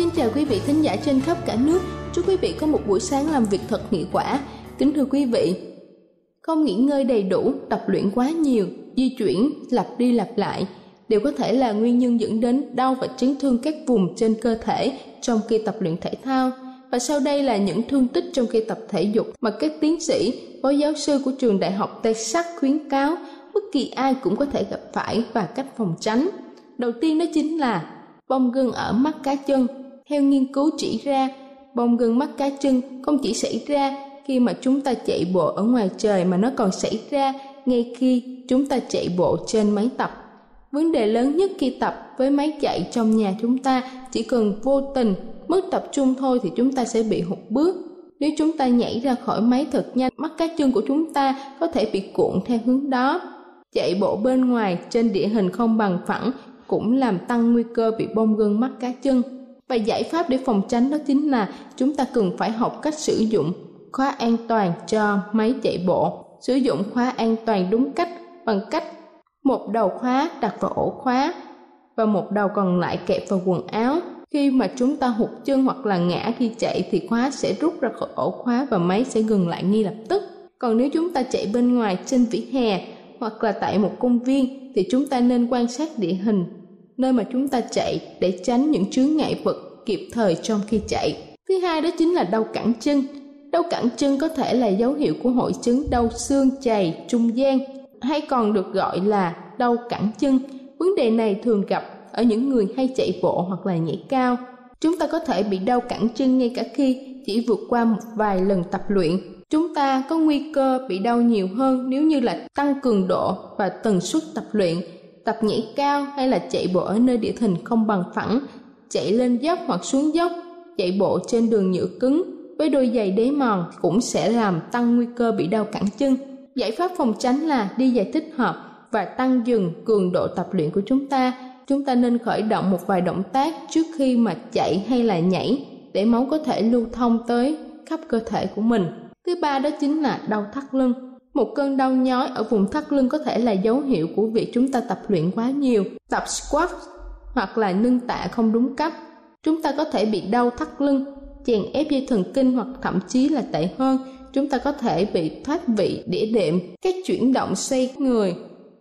kính chào quý vị thính giả trên khắp cả nước. Chúc quý vị có một buổi sáng làm việc thật hiệu quả. Kính thưa quý vị, không nghỉ ngơi đầy đủ, tập luyện quá nhiều, di chuyển, lặp đi lặp lại đều có thể là nguyên nhân dẫn đến đau và chấn thương các vùng trên cơ thể trong khi tập luyện thể thao. Và sau đây là những thương tích trong khi tập thể dục mà các tiến sĩ, phó giáo sư của trường đại học Texas khuyến cáo bất kỳ ai cũng có thể gặp phải và cách phòng tránh. Đầu tiên đó chính là bong gân ở mắt cá chân theo nghiên cứu chỉ ra, bong gân mắt cá chân không chỉ xảy ra khi mà chúng ta chạy bộ ở ngoài trời mà nó còn xảy ra ngay khi chúng ta chạy bộ trên máy tập. Vấn đề lớn nhất khi tập với máy chạy trong nhà chúng ta chỉ cần vô tình mất tập trung thôi thì chúng ta sẽ bị hụt bước. Nếu chúng ta nhảy ra khỏi máy thật nhanh, mắt cá chân của chúng ta có thể bị cuộn theo hướng đó. Chạy bộ bên ngoài trên địa hình không bằng phẳng cũng làm tăng nguy cơ bị bong gân mắt cá chân. Và giải pháp để phòng tránh đó chính là chúng ta cần phải học cách sử dụng khóa an toàn cho máy chạy bộ. Sử dụng khóa an toàn đúng cách, bằng cách một đầu khóa đặt vào ổ khóa và một đầu còn lại kẹp vào quần áo. Khi mà chúng ta hụt chân hoặc là ngã khi chạy thì khóa sẽ rút ra khỏi ổ khóa và máy sẽ ngừng lại ngay lập tức. Còn nếu chúng ta chạy bên ngoài trên vỉa hè hoặc là tại một công viên thì chúng ta nên quan sát địa hình nơi mà chúng ta chạy để tránh những chướng ngại vật kịp thời trong khi chạy. Thứ hai đó chính là đau cẳng chân. Đau cẳng chân có thể là dấu hiệu của hội chứng đau xương chày, trung gian, hay còn được gọi là đau cẳng chân. Vấn đề này thường gặp ở những người hay chạy bộ hoặc là nhảy cao. Chúng ta có thể bị đau cẳng chân ngay cả khi chỉ vượt qua một vài lần tập luyện. Chúng ta có nguy cơ bị đau nhiều hơn nếu như là tăng cường độ và tần suất tập luyện tập nhảy cao hay là chạy bộ ở nơi địa hình không bằng phẳng, chạy lên dốc hoặc xuống dốc, chạy bộ trên đường nhựa cứng với đôi giày đế mòn cũng sẽ làm tăng nguy cơ bị đau cẳng chân. Giải pháp phòng tránh là đi giày thích hợp và tăng dần cường độ tập luyện của chúng ta. Chúng ta nên khởi động một vài động tác trước khi mà chạy hay là nhảy để máu có thể lưu thông tới khắp cơ thể của mình. Thứ ba đó chính là đau thắt lưng. Một cơn đau nhói ở vùng thắt lưng có thể là dấu hiệu của việc chúng ta tập luyện quá nhiều, tập squat hoặc là nâng tạ không đúng cách. Chúng ta có thể bị đau thắt lưng, chèn ép dây thần kinh hoặc thậm chí là tệ hơn, chúng ta có thể bị thoát vị đĩa đệm, các chuyển động xoay người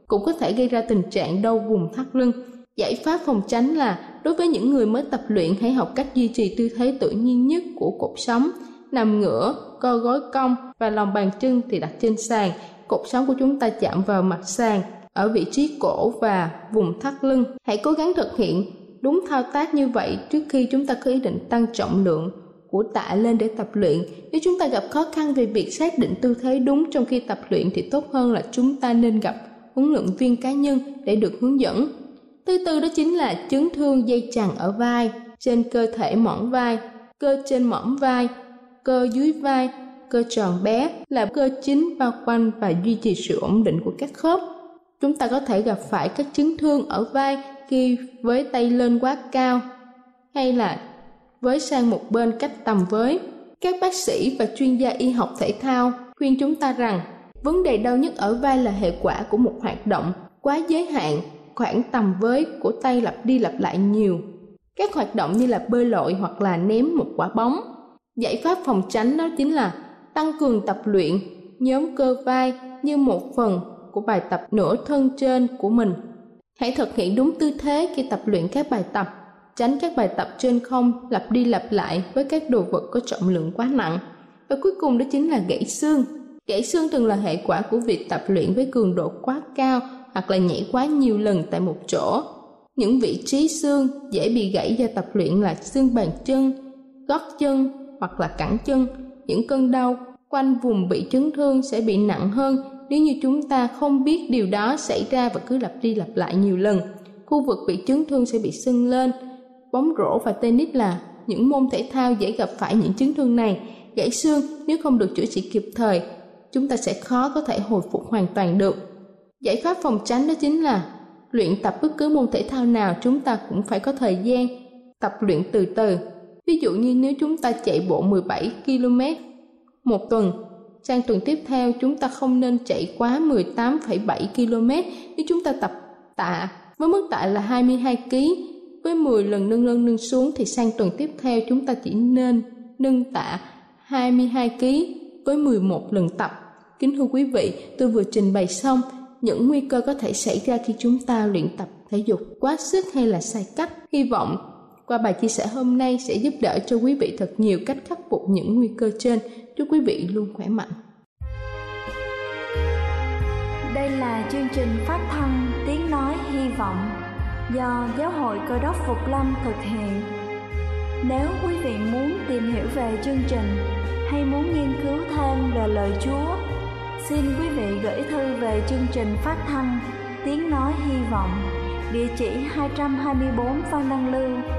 cũng có thể gây ra tình trạng đau vùng thắt lưng. Giải pháp phòng tránh là đối với những người mới tập luyện hãy học cách duy trì tư thế tự nhiên nhất của cột sống, nằm ngửa, co gối cong và lòng bàn chân thì đặt trên sàn. Cột sống của chúng ta chạm vào mặt sàn ở vị trí cổ và vùng thắt lưng. Hãy cố gắng thực hiện đúng thao tác như vậy trước khi chúng ta có ý định tăng trọng lượng của tạ lên để tập luyện. Nếu chúng ta gặp khó khăn về việc xác định tư thế đúng trong khi tập luyện thì tốt hơn là chúng ta nên gặp huấn luyện viên cá nhân để được hướng dẫn. Thứ tư đó chính là chấn thương dây chằng ở vai, trên cơ thể mỏm vai, cơ trên mỏm vai, cơ dưới vai, cơ tròn bé là cơ chính bao quanh và duy trì sự ổn định của các khớp. Chúng ta có thể gặp phải các chấn thương ở vai khi với tay lên quá cao hay là với sang một bên cách tầm với. Các bác sĩ và chuyên gia y học thể thao khuyên chúng ta rằng vấn đề đau nhất ở vai là hệ quả của một hoạt động quá giới hạn, khoảng tầm với của tay lặp đi lặp lại nhiều. Các hoạt động như là bơi lội hoặc là ném một quả bóng. Giải pháp phòng tránh đó chính là tăng cường tập luyện nhóm cơ vai như một phần của bài tập nửa thân trên của mình. Hãy thực hiện đúng tư thế khi tập luyện các bài tập tránh các bài tập trên không lặp đi lặp lại với các đồ vật có trọng lượng quá nặng. Và cuối cùng đó chính là gãy xương. Gãy xương thường là hệ quả của việc tập luyện với cường độ quá cao hoặc là nhảy quá nhiều lần tại một chỗ. Những vị trí xương dễ bị gãy do tập luyện là xương bàn chân, gót chân hoặc là cẳng chân. Những cơn đau quanh vùng bị chấn thương sẽ bị nặng hơn nếu như chúng ta không biết điều đó xảy ra và cứ lặp đi lặp lại nhiều lần. Khu vực bị chấn thương sẽ bị sưng lên, bóng rổ và tennis là những môn thể thao dễ gặp phải những chấn thương này. Gãy xương nếu không được chữa trị kịp thời, chúng ta sẽ khó có thể hồi phục hoàn toàn được. Giải pháp phòng tránh đó chính là luyện tập bất cứ môn thể thao nào chúng ta cũng phải có thời gian tập luyện từ từ. Ví dụ như nếu chúng ta chạy bộ 17 km một tuần, sang tuần tiếp theo chúng ta không nên chạy quá 18,7 km nếu chúng ta tập tạ với mức tạ là 22 kg với 10 lần nâng lên nâng xuống thì sang tuần tiếp theo chúng ta chỉ nên nâng tạ 22 kg với 11 lần tập. Kính thưa quý vị, tôi vừa trình bày xong những nguy cơ có thể xảy ra khi chúng ta luyện tập thể dục quá sức hay là sai cách. Hy vọng qua bài chia sẻ hôm nay sẽ giúp đỡ cho quý vị thật nhiều cách khắc phục những nguy cơ trên. Chúc quý vị luôn khỏe mạnh. Đây là chương trình phát thanh Tiếng Nói Hy Vọng do Giáo hội Cơ đốc Phục Lâm thực hiện. Nếu quý vị muốn tìm hiểu về chương trình hay muốn nghiên cứu thêm về lời Chúa, xin quý vị gửi thư về chương trình phát thanh Tiếng Nói Hy Vọng, địa chỉ 224 Phan Đăng Lưu,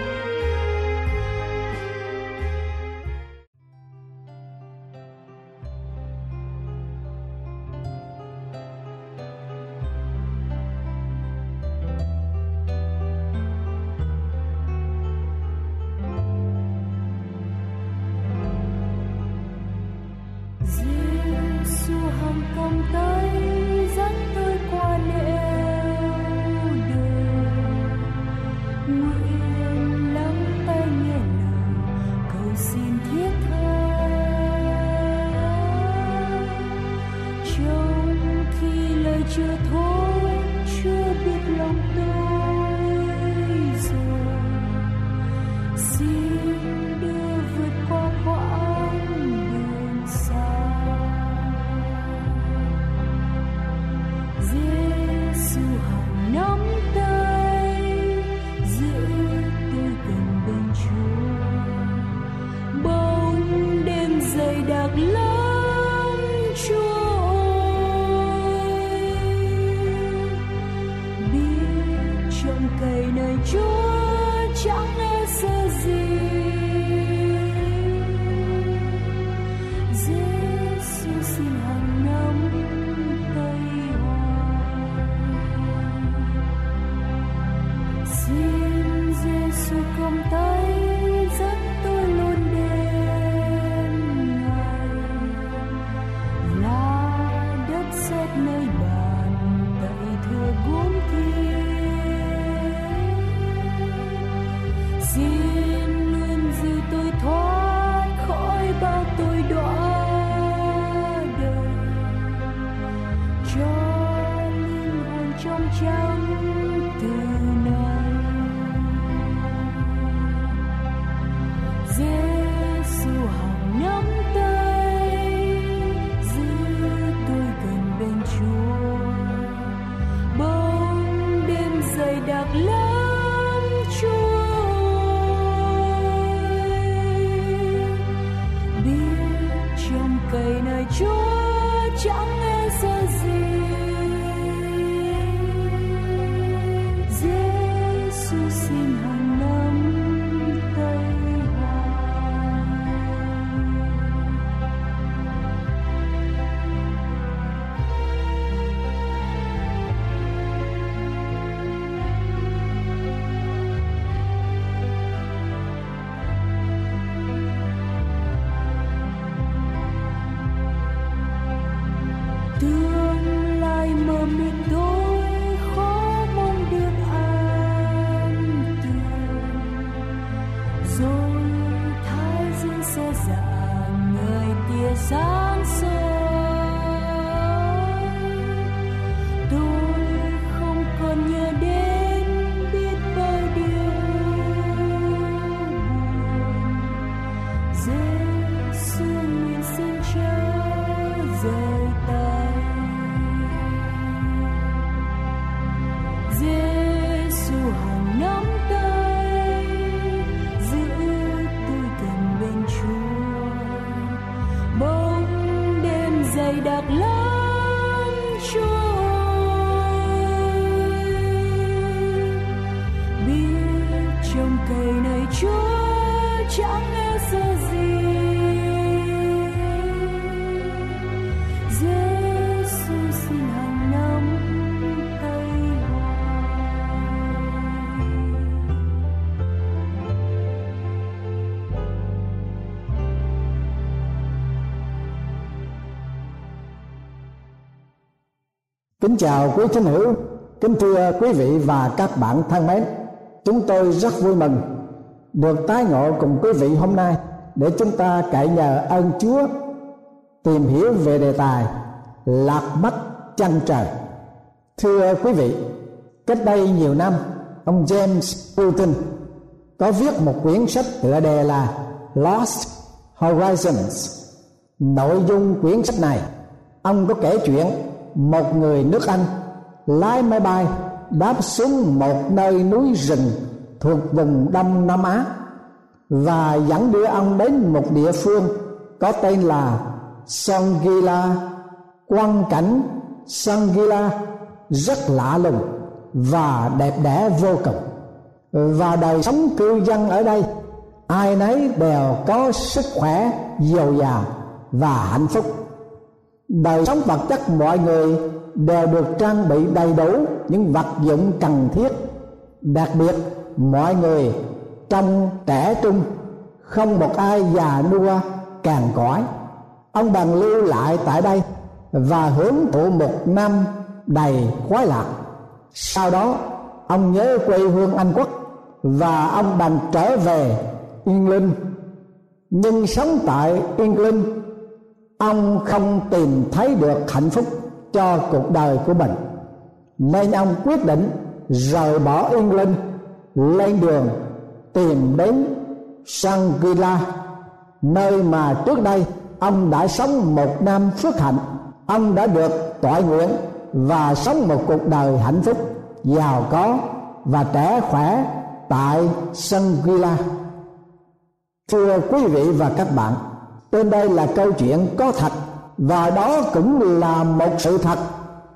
Kính chào quý thính hữu, kính thưa quý vị và các bạn thân mến. Chúng tôi rất vui mừng được tái ngộ cùng quý vị hôm nay để chúng ta cậy nhờ ơn Chúa tìm hiểu về đề tài lạc mất chân trời. Thưa quý vị, cách đây nhiều năm, ông James Putin có viết một quyển sách tựa đề là Lost Horizons. Nội dung quyển sách này, ông có kể chuyện một người nước Anh, lái máy bay đáp xuống một nơi núi rừng thuộc vùng Đông Nam Á và dẫn đưa ông đến một địa phương có tên là Songila. Quang cảnh Songila rất lạ lùng và đẹp đẽ vô cùng và đời sống cư dân ở đây, ai nấy đều có sức khỏe dồi dào và hạnh phúc đời sống vật chất mọi người đều được trang bị đầy đủ những vật dụng cần thiết. Đặc biệt, mọi người trong trẻ trung, không một ai già nua càng cõi. Ông bằng lưu lại tại đây và hưởng thụ một năm đầy khoái lạc. Sau đó, ông nhớ quê hương anh quốc và ông bằng trở về yên linh. Nhưng sống tại yên linh ông không tìm thấy được hạnh phúc cho cuộc đời của mình. Nên ông quyết định rời bỏ yên linh lên đường tìm đến Shangri-La, nơi mà trước đây ông đã sống một năm phước hạnh. Ông đã được tọa nguyện và sống một cuộc đời hạnh phúc, giàu có và trẻ khỏe tại Shangri-La. Thưa quý vị và các bạn trên đây là câu chuyện có thật, và đó cũng là một sự thật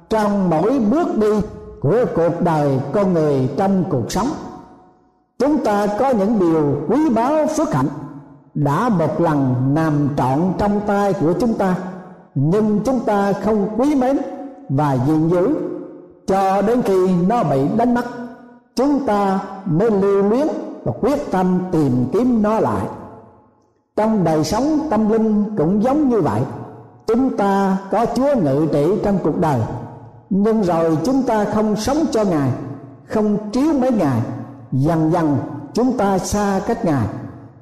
trong mỗi bước đi của cuộc đời con người trong cuộc sống. Chúng ta có những điều quý báu phước hạnh đã một lần nằm trọn trong tay của chúng ta, nhưng chúng ta không quý mến và gìn giữ cho đến khi nó bị đánh mất. Chúng ta mới lưu luyến và quyết tâm tìm kiếm nó lại trong đời sống tâm linh cũng giống như vậy. Chúng ta có chúa ngự trị trong cuộc đời. Nhưng rồi chúng ta không sống cho ngài, không chiếu mấy ngài. Dần dần chúng ta xa cách ngài.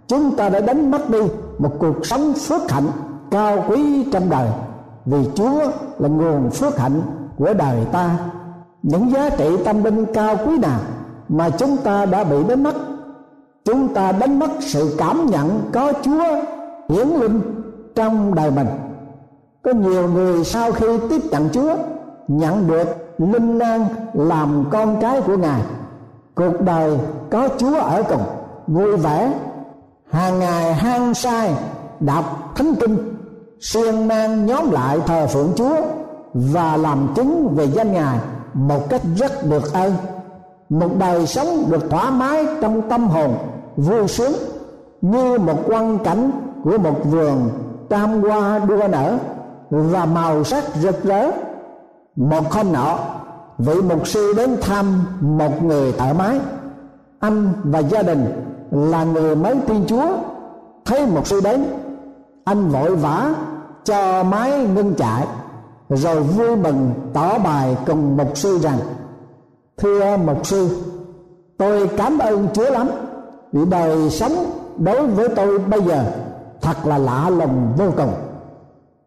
Chúng ta đã đánh mất đi một cuộc sống phước hạnh cao quý trong đời. Vì chúa là nguồn phước hạnh của đời ta. Những giá trị tâm linh cao quý nào mà chúng ta đã bị đánh mất? Chúng ta đánh mất sự cảm nhận có chúa hiển linh trong đời mình. Có nhiều người sau khi tiếp nhận chúa, nhận được linh năng làm con cái của ngài. Cuộc đời có chúa ở cùng. Vui vẻ, hàng ngày hang say, đọc thánh kinh, siêng năng nhóm lại thờ phượng Chúa và làm chứng về danh Ngài một cách rất được ơn một đời sống được thoải mái trong tâm hồn, vui sướng như một quang cảnh của một vườn tam hoa đua nở và màu sắc rực rỡ. Một hôm nọ, vị mục sư đến thăm một người thợ máy anh và gia đình là người mới tin chúa. Thấy mục sư đến, anh vội vã cho máy ngưng chạy rồi vui mừng tỏ bài cùng mục sư rằng thưa mục sư, tôi cảm ơn chúa lắm vì đời sống đối với tôi bây giờ thật là lạ lùng vô cùng.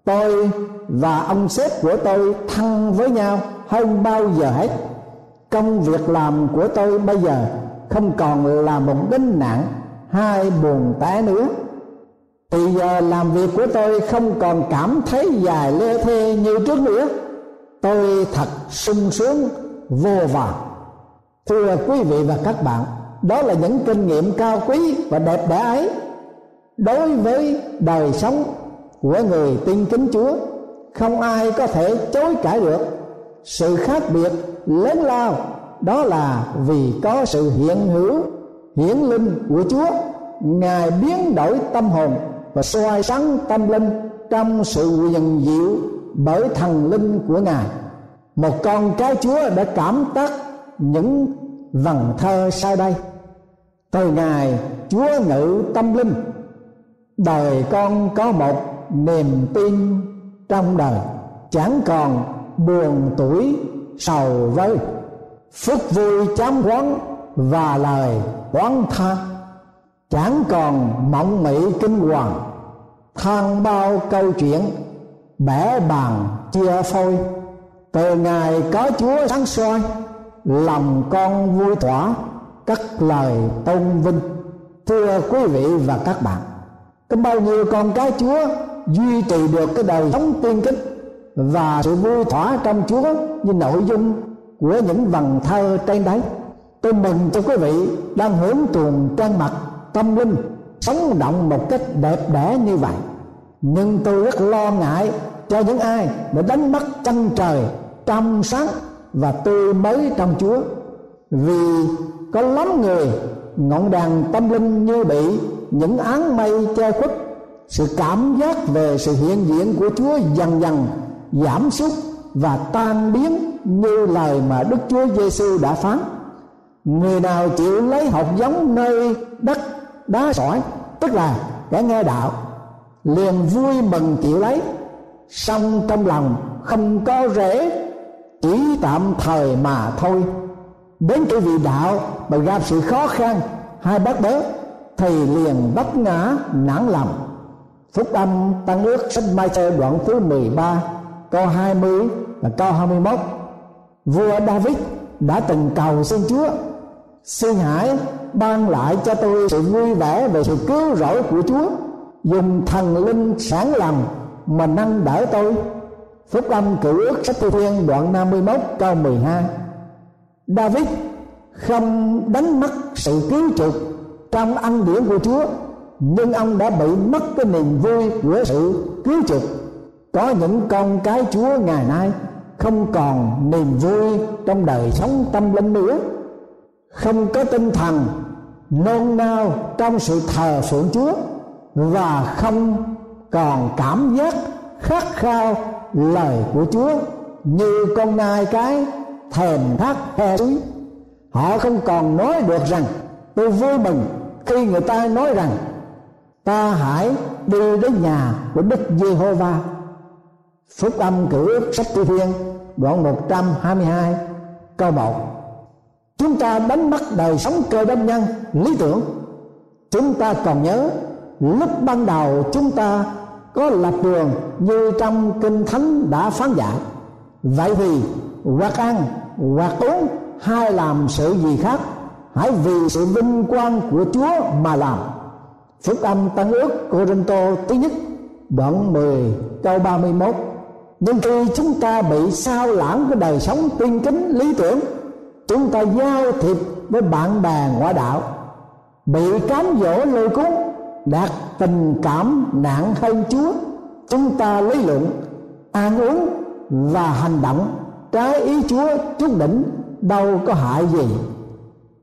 Tôi và ông sếp của tôi thân với nhau hơn bao giờ hết. Công việc làm của tôi bây giờ không còn là một gánh nặng hai buồn té nữa. Thì giờ làm việc của tôi không còn cảm thấy dài lê thê như trước nữa. Tôi thật sung sướng vô vàn. Thưa quý vị và các bạn, đó là những kinh nghiệm cao quý và đẹp đẽ ấy. Đối với đời sống của người tin kính chúa, không ai có thể chối cãi được. Sự khác biệt lớn lao, đó là vì có sự hiện hữu, hiển linh của chúa. Ngài biến đổi tâm hồn và soi sáng tâm linh trong sự quyền diệu bởi thần linh của ngài một con cái chúa đã cảm tác những vần thơ sau đây. Từ ngài, chúa ngự tâm linh, đời con có một niềm tin trong đời, chẳng còn buồn tuổi, sầu vơi. Phúc vui chám quán và lời quán tha, chẳng còn mộng mị kinh hoàng. Than bao câu chuyện, bẻ bàn chia phôi từ ngày có chúa sáng soi, lòng con vui thỏa các lời tôn vinh. Thưa quý vị và các bạn, có bao nhiêu con cái chúa duy trì được cái đời sống tiên kích và sự vui thỏa trong chúa như nội dung của những vần thơ trên đấy? Tôi mừng cho quý vị đang hưởng tuồng trang mặt tâm linh, sống động một cách đẹp đẽ như vậy. Nhưng tôi rất lo ngại cho những ai đã đánh mất chân trời trong sáng và tươi mới trong Chúa. Vì có lắm người ngọn đàn tâm linh như bị những áng mây che khuất, sự cảm giác về sự hiện diện của Chúa dần dần giảm sút và tan biến như lời mà Đức Chúa Giêsu đã phán. Người nào chịu lấy học giống nơi đất đá sỏi, tức là kẻ nghe đạo, liền vui mừng chịu lấy, song trong lòng không có rễ chỉ tạm thời mà thôi. Đến cái vị đạo mà gặp sự khó khăn, hai bắt bớ thì liền bất ngã, nản lòng. Phúc âm tăng ước sách mai thơ đoạn thứ 13 câu 20 và câu 21 vua David đã từng cầu xin Chúa, xin hãy ban lại cho tôi sự vui vẻ về sự cứu rỗi của Chúa, dùng thần linh sáng lòng mà nâng đỡ tôi. Phúc âm cựu ước sách Thi Thiên đoạn 51 câu 12 David không đánh mất sự cứu chuộc trong ân điển của Chúa, nhưng ông đã bị mất cái niềm vui của sự cứu chuộc. Có những con cái Chúa ngày nay không còn niềm vui trong đời sống tâm linh nữa. Không có tinh thần nôn nao trong sự thờ phượng Chúa và không còn cảm giác khát khao lời của Chúa như con nai cái thèm thác he suối. Họ không còn nói được rằng, tôi vui mừng khi người ta nói rằng, ta hãy đi đến nhà của Đức Giê-hô-va. Phúc âm cử ước sách Thi Thiên, đoạn 122 câu 1 Chúng ta đánh mất đời sống cơ đốc nhân lý tưởng. Chúng ta còn nhớ, lúc ban đầu chúng ta có lập trường như trong kinh thánh đã phán dạy vậy thì hoặc ăn, hoặc uống hay làm sự gì khác? Hãy vì sự vinh quang của Chúa mà làm. Phúc âm Tăng ước Cô-rinh-tô thứ nhất, đoạn 10 câu 31 nhưng khi chúng ta bị sao lãng cái đời sống tiên kính lý tưởng, chúng ta giao thiệp với bạn bè ngoại đạo, bị cám dỗ lôi cuốn đạt tình cảm nặng hơn Chúa, chúng ta lý luận ăn uống và hành động trái ý chúa trước đỉnh đâu có hại gì.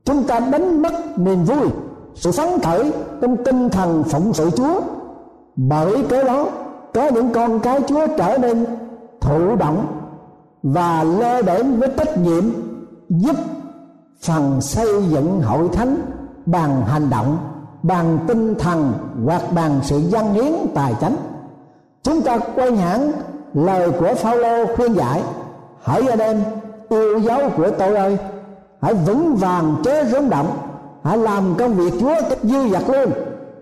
Chúng ta đánh mất niềm vui, sự phấn khởi trong tinh thần phụng sự chúa. Bởi cái đó, có những con cái chúa trở nên thụ động và lơ đễnh với trách nhiệm giúp phần xây dựng hội thánh bằng hành động bằng tinh thần hoặc bằng sự dân hiến tài chánh. Chúng ta quay nhãn lời của Phaolô khuyên giải hỡi anh em yêu dấu của tôi ơi. Hãy vững vàng chớ rúng động. Hãy làm công việc Chúa dư dật luôn.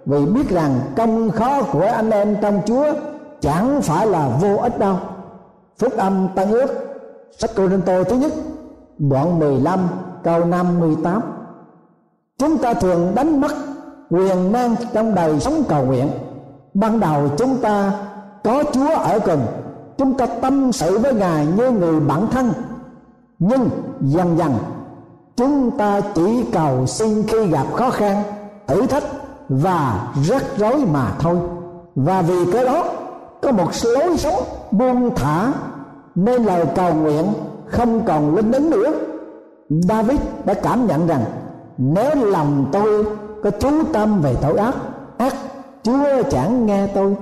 Vì biết rằng công khó của anh em trong Chúa chẳng phải là vô ích đâu. Phúc âm tăng ước, sách cô Rinh Tô thứ nhất, đoạn 15 câu 58 chúng ta thường đánh mất quyền năng trong đời sống cầu nguyện. Ban đầu chúng ta có Chúa ở gần chúng ta tâm sự với Ngài như người bản thân. Nhưng dần dần, chúng ta chỉ cầu xin khi gặp khó khăn, thử thách và rắc rối mà thôi. Và vì cái đó, có một lối sống buông thả, nên lời cầu nguyện không còn linh ứng nữa. David đã cảm nhận rằng, nếu lòng tôi có chú tâm về tội ác ác Chúa chẳng nghe tôi.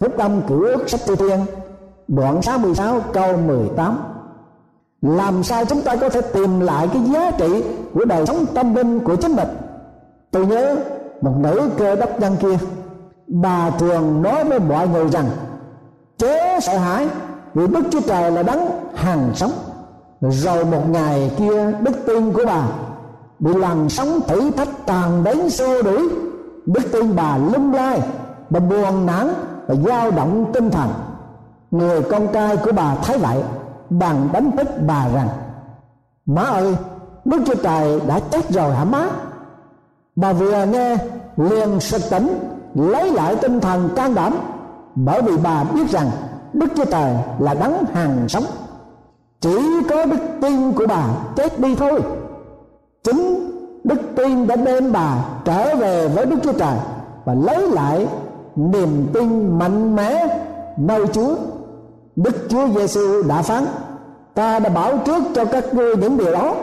Phúc âm cửu ước sách tư thiên đoạn 66 câu 18 làm sao chúng ta có thể tìm lại cái giá trị của đời sống tâm linh của chính mình? Tôi nhớ một nữ cơ đốc nhân kia, bà thường nói với mọi người rằng, chớ sợ hãi, vì đức chúa trời là đấng hàng sống. Rồi một ngày kia, đức tin của bà bị làn sóng thử thách tàn đến xô đuổi, đức tin bà lung lai, bà buồn nản và dao động tinh thần. Người con trai của bà thấy vậy bằng đánh thức bà rằng, má ơi, đức chúa trời đã chết rồi hả má? Bà vừa nghe, liền sực tỉnh, lấy lại tinh thần can đảm, bởi vì bà biết rằng đức chúa trời là đấng hàng sống. Chỉ có đức tin của bà chết đi thôi chính đức tin đã đem bà trở về với đức chúa trời và lấy lại niềm tin mạnh mẽ nơi chúa đức chúa giêsu đã phán, ta đã bảo trước cho các ngươi những điều đó,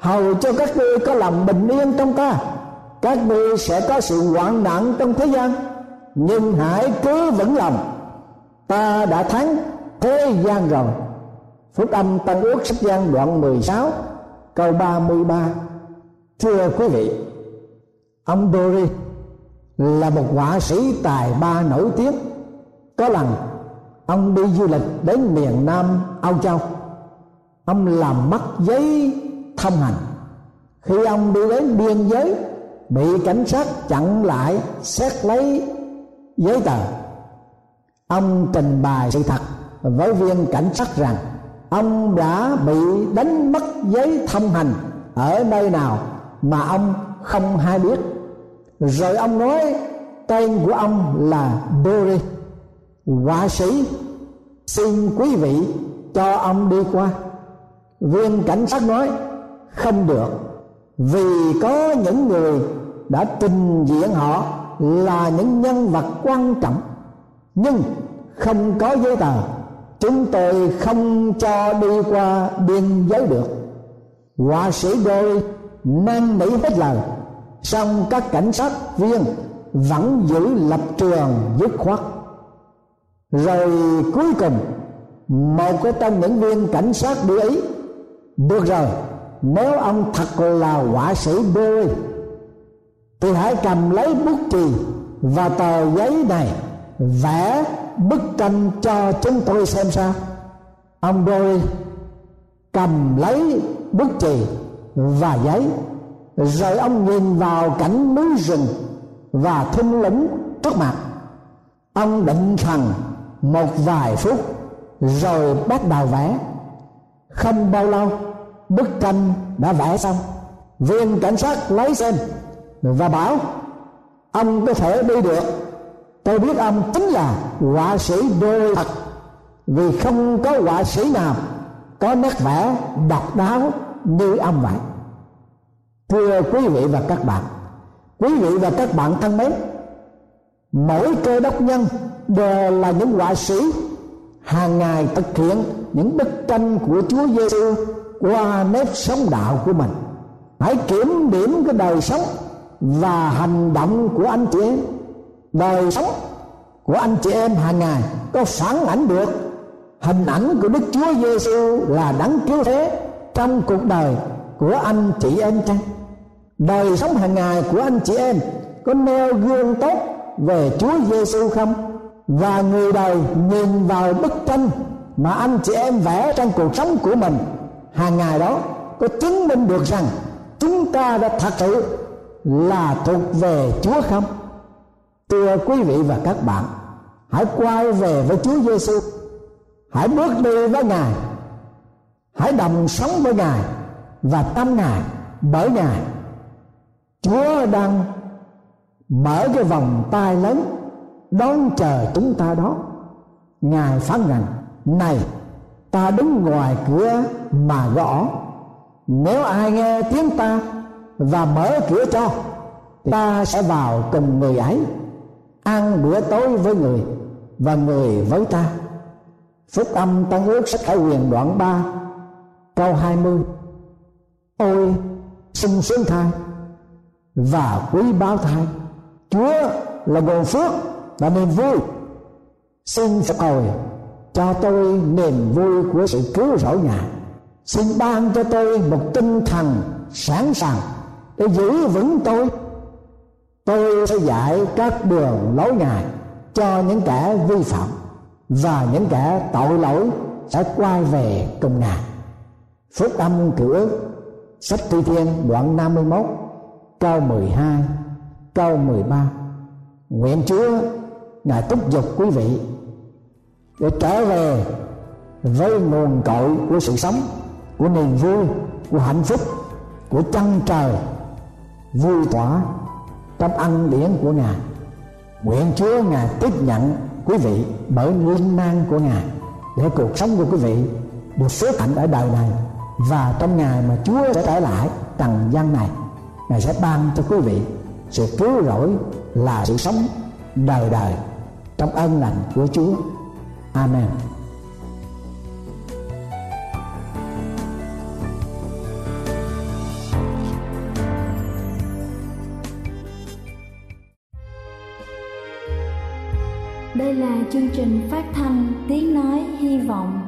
hầu cho các ngươi có lòng bình yên trong ta. Các ngươi sẽ có sự hoạn nạn trong thế gian, nhưng hãy cứ vững lòng. Ta đã thắng thế gian rồi. Phúc âm Tăng ước sách gian đoạn 16 câu 33 Thưa quý vị, Ông Dory là một họa sĩ tài ba nổi tiếng. Có lần, ông đi du lịch đến miền Nam Âu Châu. Ông làm mất giấy thông hành. Khi ông đi đến biên giới, Bị cảnh sát chặn lại xét lấy giấy tờ. Ông trình bày sự thật với viên cảnh sát rằng ông đã bị đánh mất giấy thông hành ở nơi nào mà ông không hay biết. Rồi ông nói, tên của ông là Dory họa sĩ, xin quý vị cho ông đi qua. Viên cảnh sát nói, không được, vì có những người đã trình diện họ là những nhân vật quan trọng. Nhưng không có giấy tờ, chúng tôi không cho đi qua biên giới được. Họa sĩ đôi năn nỉ hết lời song các cảnh sát viên vẫn giữ lập trường dứt khoát. Rồi cuối cùng, một cái trong những viên cảnh sát đưa ý được rồi. Nếu ông thật là họa sĩ đôi thì hãy cầm lấy bút chì và tờ giấy này vẽ bức tranh cho chúng tôi xem sao. Ông đôi cầm lấy bút chì và giấy. Rồi ông nhìn vào cảnh núi rừng và thung lũng trước mặt. Ông định thần một vài phút, rồi bắt đầu vẽ. Không bao lâu, bức tranh đã vẽ xong. Viên cảnh sát lấy xem và bảo, ông có thể đi được. Tôi biết ông chính là họa sĩ đôi thật. Vì không có họa sĩ nào có nét vẽ độc đáo như ông vậy. Thưa quý vị và các bạn, quý vị và các bạn thân mến, mỗi cơ đốc nhân đều là những họa sĩ hàng ngày thực hiện những bức tranh của Chúa Giêsu qua nếp sống đạo của mình. Hãy kiểm điểm cái đời sống và hành động của anh chị em. Đời sống của anh chị em hàng ngày có phản ảnh được. Hình ảnh của Đức Chúa Giêsu là đấng cứu thế trong cuộc đời của anh chị em chăng? Đời sống hàng ngày của anh chị em có nêu gương tốt về Chúa Giêsu không? Và người đời nhìn vào bức tranh mà anh chị em vẽ trong cuộc sống của mình hàng ngày đó có chứng minh được rằng chúng ta đã thật sự là thuộc về Chúa không? Thưa quý vị và các bạn, hãy quay về với Chúa Giêsu, hãy bước đi với Ngài, hãy đồng sống với Ngài và tâm Ngài bởi Ngài. Chúa đang mở cái vòng tay lớn đón chờ chúng ta đó. Ngài phán rằng: "Này, ta đứng ngoài cửa mà gõ, nếu ai nghe tiếng ta và mở cửa cho ta sẽ vào cùng người ấy ăn bữa tối với người và người với ta phúc âm tăng ước sách khải quyền đoạn 3 câu 20 ôi sung sướng thai và quý báo thai. Chúa là nguồn phước và niềm vui. Xin phật hồi cho tôi niềm vui của sự cứu rỗi ngài. Xin ban cho tôi một tinh thần sẵn sàng để giữ vững tôi. Tôi sẽ dạy các đường lối ngài cho những kẻ vi phạm và những kẻ tội lỗi sẽ quay về cùng ngài phúc âm cửa sách thi thiên, đoạn 51 câu 12 câu 13 nguyện chúa, ngài thúc giục quý vị để trở về với nguồn cội của sự sống, của niềm vui, của hạnh phúc, của chân trời, vui tỏa trong ăn điển của ngài. Nguyện chúa, ngài tiếp nhận quý vị bởi linh năng của ngài để cuộc sống của quý vị được phước hạnh ở đời này và trong ngày mà chúa sẽ trở lại trần gian này, ngài sẽ ban cho quý vị sự cứu rỗi là sự sống đời đời trong ân lành của chúa. Amen. Đây là chương trình phát thanh Tiếng Nói Hy Vọng